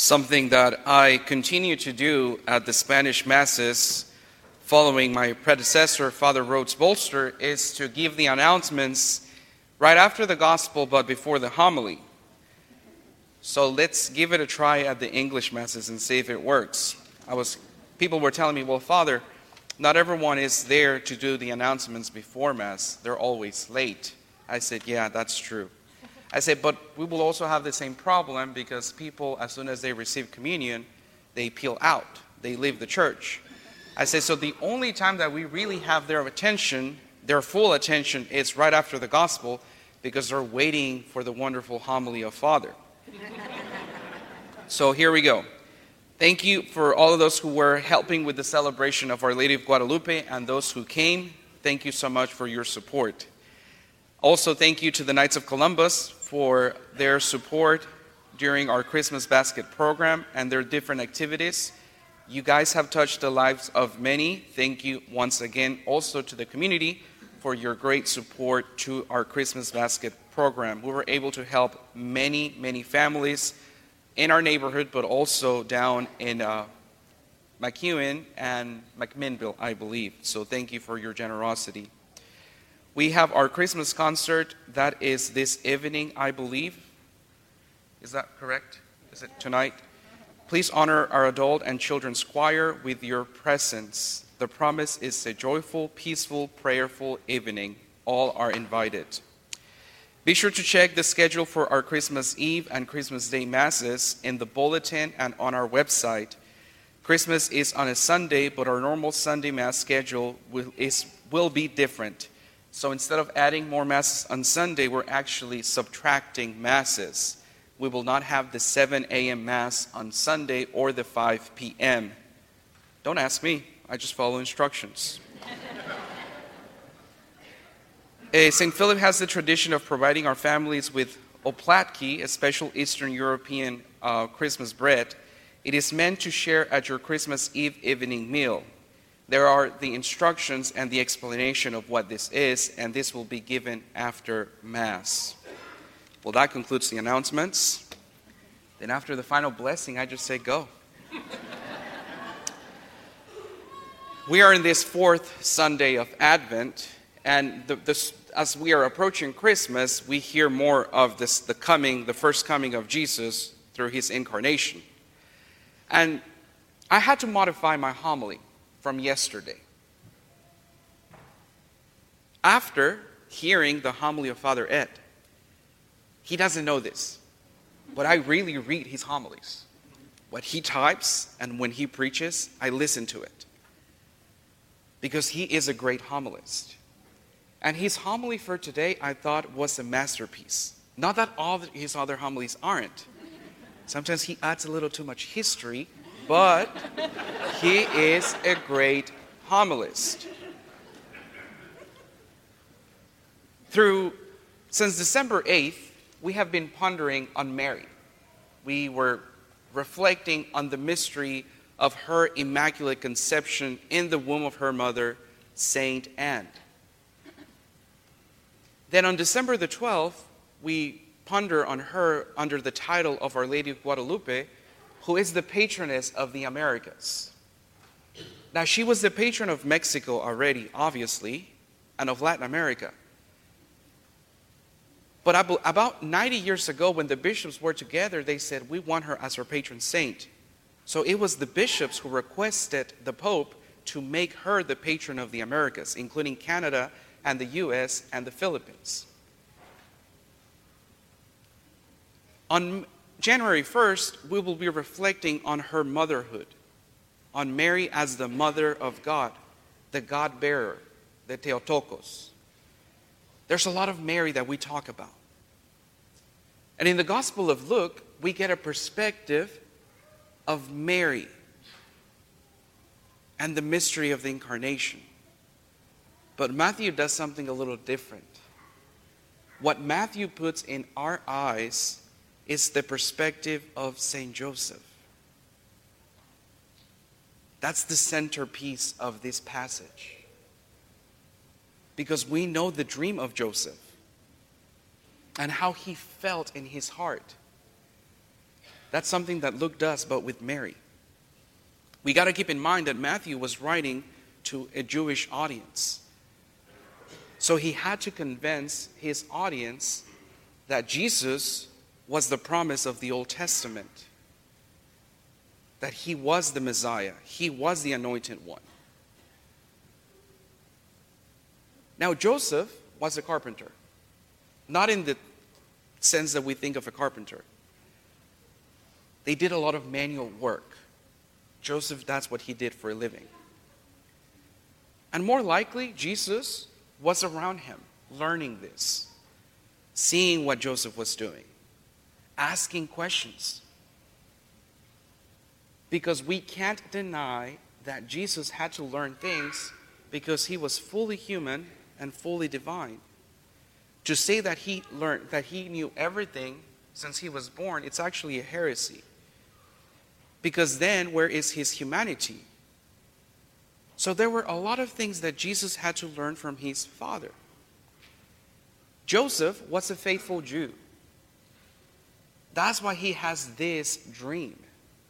Something that I continue to do at the Spanish Masses following my predecessor, Father Rhodes Bolster, is to give the announcements right after the gospel but before the homily. So let's give it a try at the English Masses and see if it works. I was, people were telling me, well, Father, not everyone is there to do the announcements before Mass. They're always late. I said, yeah, that's true. I said, but we will also have the same problem because people, as soon as they receive communion, they peel out, they leave the church. I said, so the only time that we really have their attention, their full attention, is right after the gospel because they're waiting for the wonderful homily of Father. so here we go. Thank you for all of those who were helping with the celebration of Our Lady of Guadalupe and those who came. Thank you so much for your support. Also, thank you to the Knights of Columbus for their support during our Christmas basket program and their different activities. You guys have touched the lives of many. Thank you once again also to the community for your great support to our Christmas basket program. We were able to help many, many families in our neighborhood, but also down in uh, McEwen and McMinnville, I believe. So thank you for your generosity. We have our Christmas concert that is this evening, I believe. Is that correct? Is it tonight? Please honor our adult and children's choir with your presence. The promise is a joyful, peaceful, prayerful evening. All are invited. Be sure to check the schedule for our Christmas Eve and Christmas Day Masses in the bulletin and on our website. Christmas is on a Sunday, but our normal Sunday Mass schedule will, is, will be different. So instead of adding more Masses on Sunday, we're actually subtracting Masses. We will not have the 7 a.m. Mass on Sunday or the 5 p.m. Don't ask me, I just follow instructions. St. Philip has the tradition of providing our families with oplatki, a special Eastern European uh, Christmas bread. It is meant to share at your Christmas Eve evening meal. There are the instructions and the explanation of what this is, and this will be given after Mass. Well, that concludes the announcements. Then, after the final blessing, I just say, Go. we are in this fourth Sunday of Advent, and the, the, as we are approaching Christmas, we hear more of this, the coming, the first coming of Jesus through his incarnation. And I had to modify my homily from yesterday. After hearing the homily of Father Ed, he doesn't know this, but I really read his homilies. What he types and when he preaches, I listen to it. Because he is a great homilist. And his homily for today, I thought, was a masterpiece. Not that all his other homilies aren't. Sometimes he adds a little too much history but he is a great homilist. Through since December 8th, we have been pondering on Mary. We were reflecting on the mystery of her immaculate conception in the womb of her mother, Saint Anne. Then on December the 12th, we ponder on her under the title of Our Lady of Guadalupe who is the patroness of the Americas. Now, she was the patron of Mexico already, obviously, and of Latin America. But about 90 years ago, when the bishops were together, they said, We want her as our patron saint. So it was the bishops who requested the Pope to make her the patron of the Americas, including Canada and the US and the Philippines. On January 1st, we will be reflecting on her motherhood, on Mary as the mother of God, the God bearer, the Theotokos. There's a lot of Mary that we talk about. And in the Gospel of Luke, we get a perspective of Mary and the mystery of the incarnation. But Matthew does something a little different. What Matthew puts in our eyes is the perspective of St. Joseph. That's the centerpiece of this passage. Because we know the dream of Joseph and how he felt in his heart. That's something that Luke does, but with Mary. We got to keep in mind that Matthew was writing to a Jewish audience. So he had to convince his audience that Jesus was the promise of the Old Testament, that he was the Messiah, he was the anointed one. Now, Joseph was a carpenter, not in the sense that we think of a carpenter. They did a lot of manual work. Joseph, that's what he did for a living. And more likely, Jesus was around him, learning this, seeing what Joseph was doing, asking questions. Because we can't deny that Jesus had to learn things because he was fully human and fully divine. To say that he learned that he knew everything since he was born, it's actually a heresy. Because then where is his humanity? So there were a lot of things that Jesus had to learn from his father. Joseph was a faithful Jew. That's why he has this dream.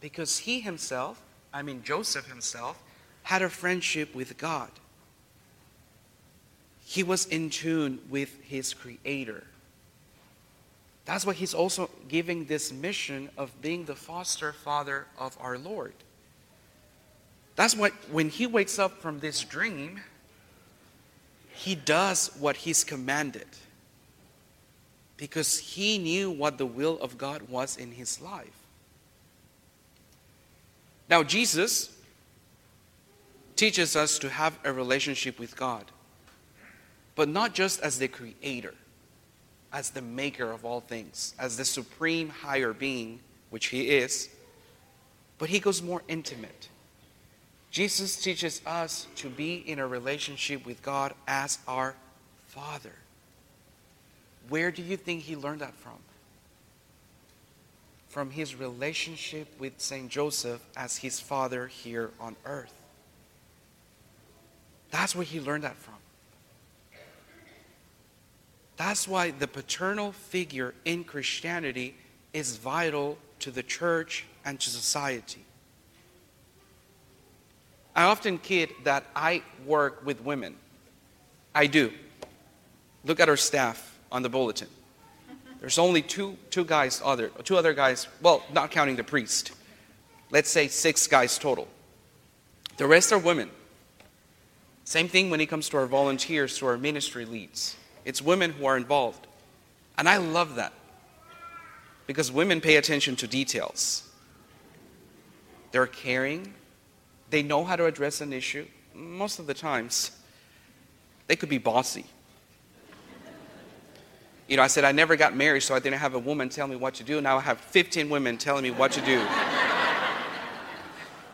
Because he himself, I mean Joseph himself, had a friendship with God. He was in tune with his Creator. That's why he's also giving this mission of being the foster father of our Lord. That's what, when he wakes up from this dream, he does what he's commanded because he knew what the will of God was in his life. Now, Jesus teaches us to have a relationship with God but not just as the creator, as the maker of all things, as the supreme higher being, which he is, but he goes more intimate. Jesus teaches us to be in a relationship with God as our Father. Where do you think he learned that from? From his relationship with St. Joseph as his father here on earth. That's where he learned that from. That's why the paternal figure in Christianity is vital to the church and to society. I often kid that I work with women. I do. Look at our staff on the bulletin. There's only two, two guys, other, two other guys, well, not counting the priest. Let's say six guys total. The rest are women. Same thing when it comes to our volunteers, to our ministry leads. It's women who are involved. And I love that because women pay attention to details. They're caring, they know how to address an issue. Most of the times, they could be bossy. You know, I said I never got married, so I didn't have a woman tell me what to do. Now I have 15 women telling me what to do.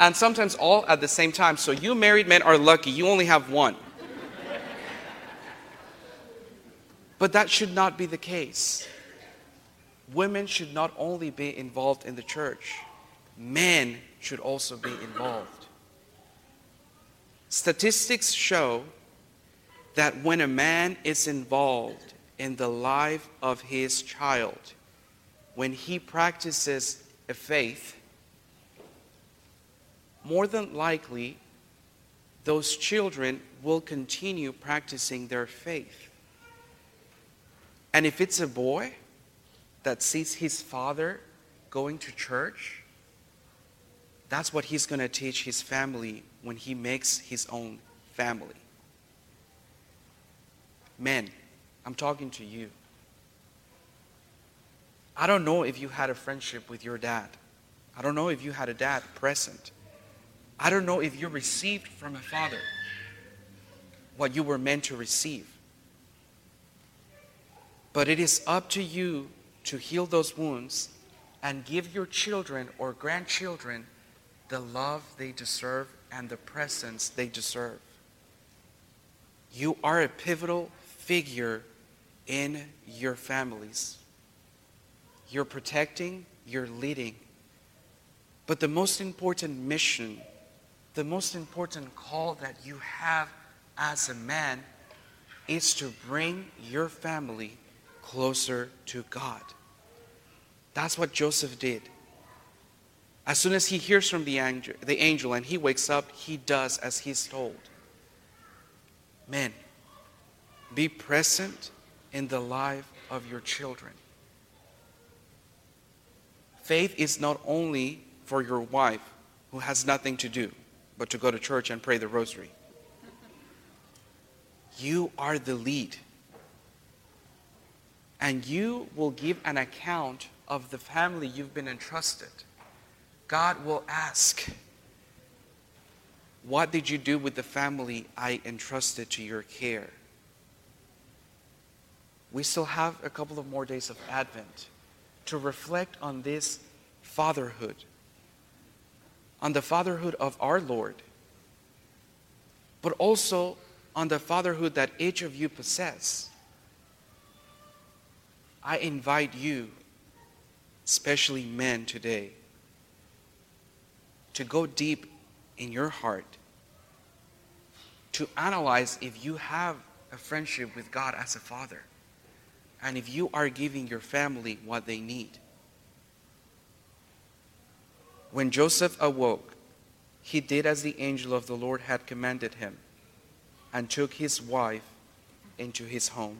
and sometimes all at the same time. So you married men are lucky, you only have one. But that should not be the case. Women should not only be involved in the church, men should also be involved. Statistics show that when a man is involved in the life of his child, when he practices a faith, more than likely, those children will continue practicing their faith. And if it's a boy that sees his father going to church, that's what he's going to teach his family when he makes his own family. Men, I'm talking to you. I don't know if you had a friendship with your dad. I don't know if you had a dad present. I don't know if you received from a father what you were meant to receive. But it is up to you to heal those wounds and give your children or grandchildren the love they deserve and the presence they deserve. You are a pivotal figure in your families. You're protecting, you're leading. But the most important mission, the most important call that you have as a man is to bring your family closer to God. That's what Joseph did. As soon as he hears from the angel, the angel and he wakes up, he does as he's told. Men, be present in the life of your children. Faith is not only for your wife who has nothing to do but to go to church and pray the rosary. You are the lead. And you will give an account of the family you've been entrusted. God will ask, What did you do with the family I entrusted to your care? We still have a couple of more days of Advent to reflect on this fatherhood, on the fatherhood of our Lord, but also on the fatherhood that each of you possess. I invite you, especially men today, to go deep in your heart, to analyze if you have a friendship with God as a father, and if you are giving your family what they need. When Joseph awoke, he did as the angel of the Lord had commanded him and took his wife into his home.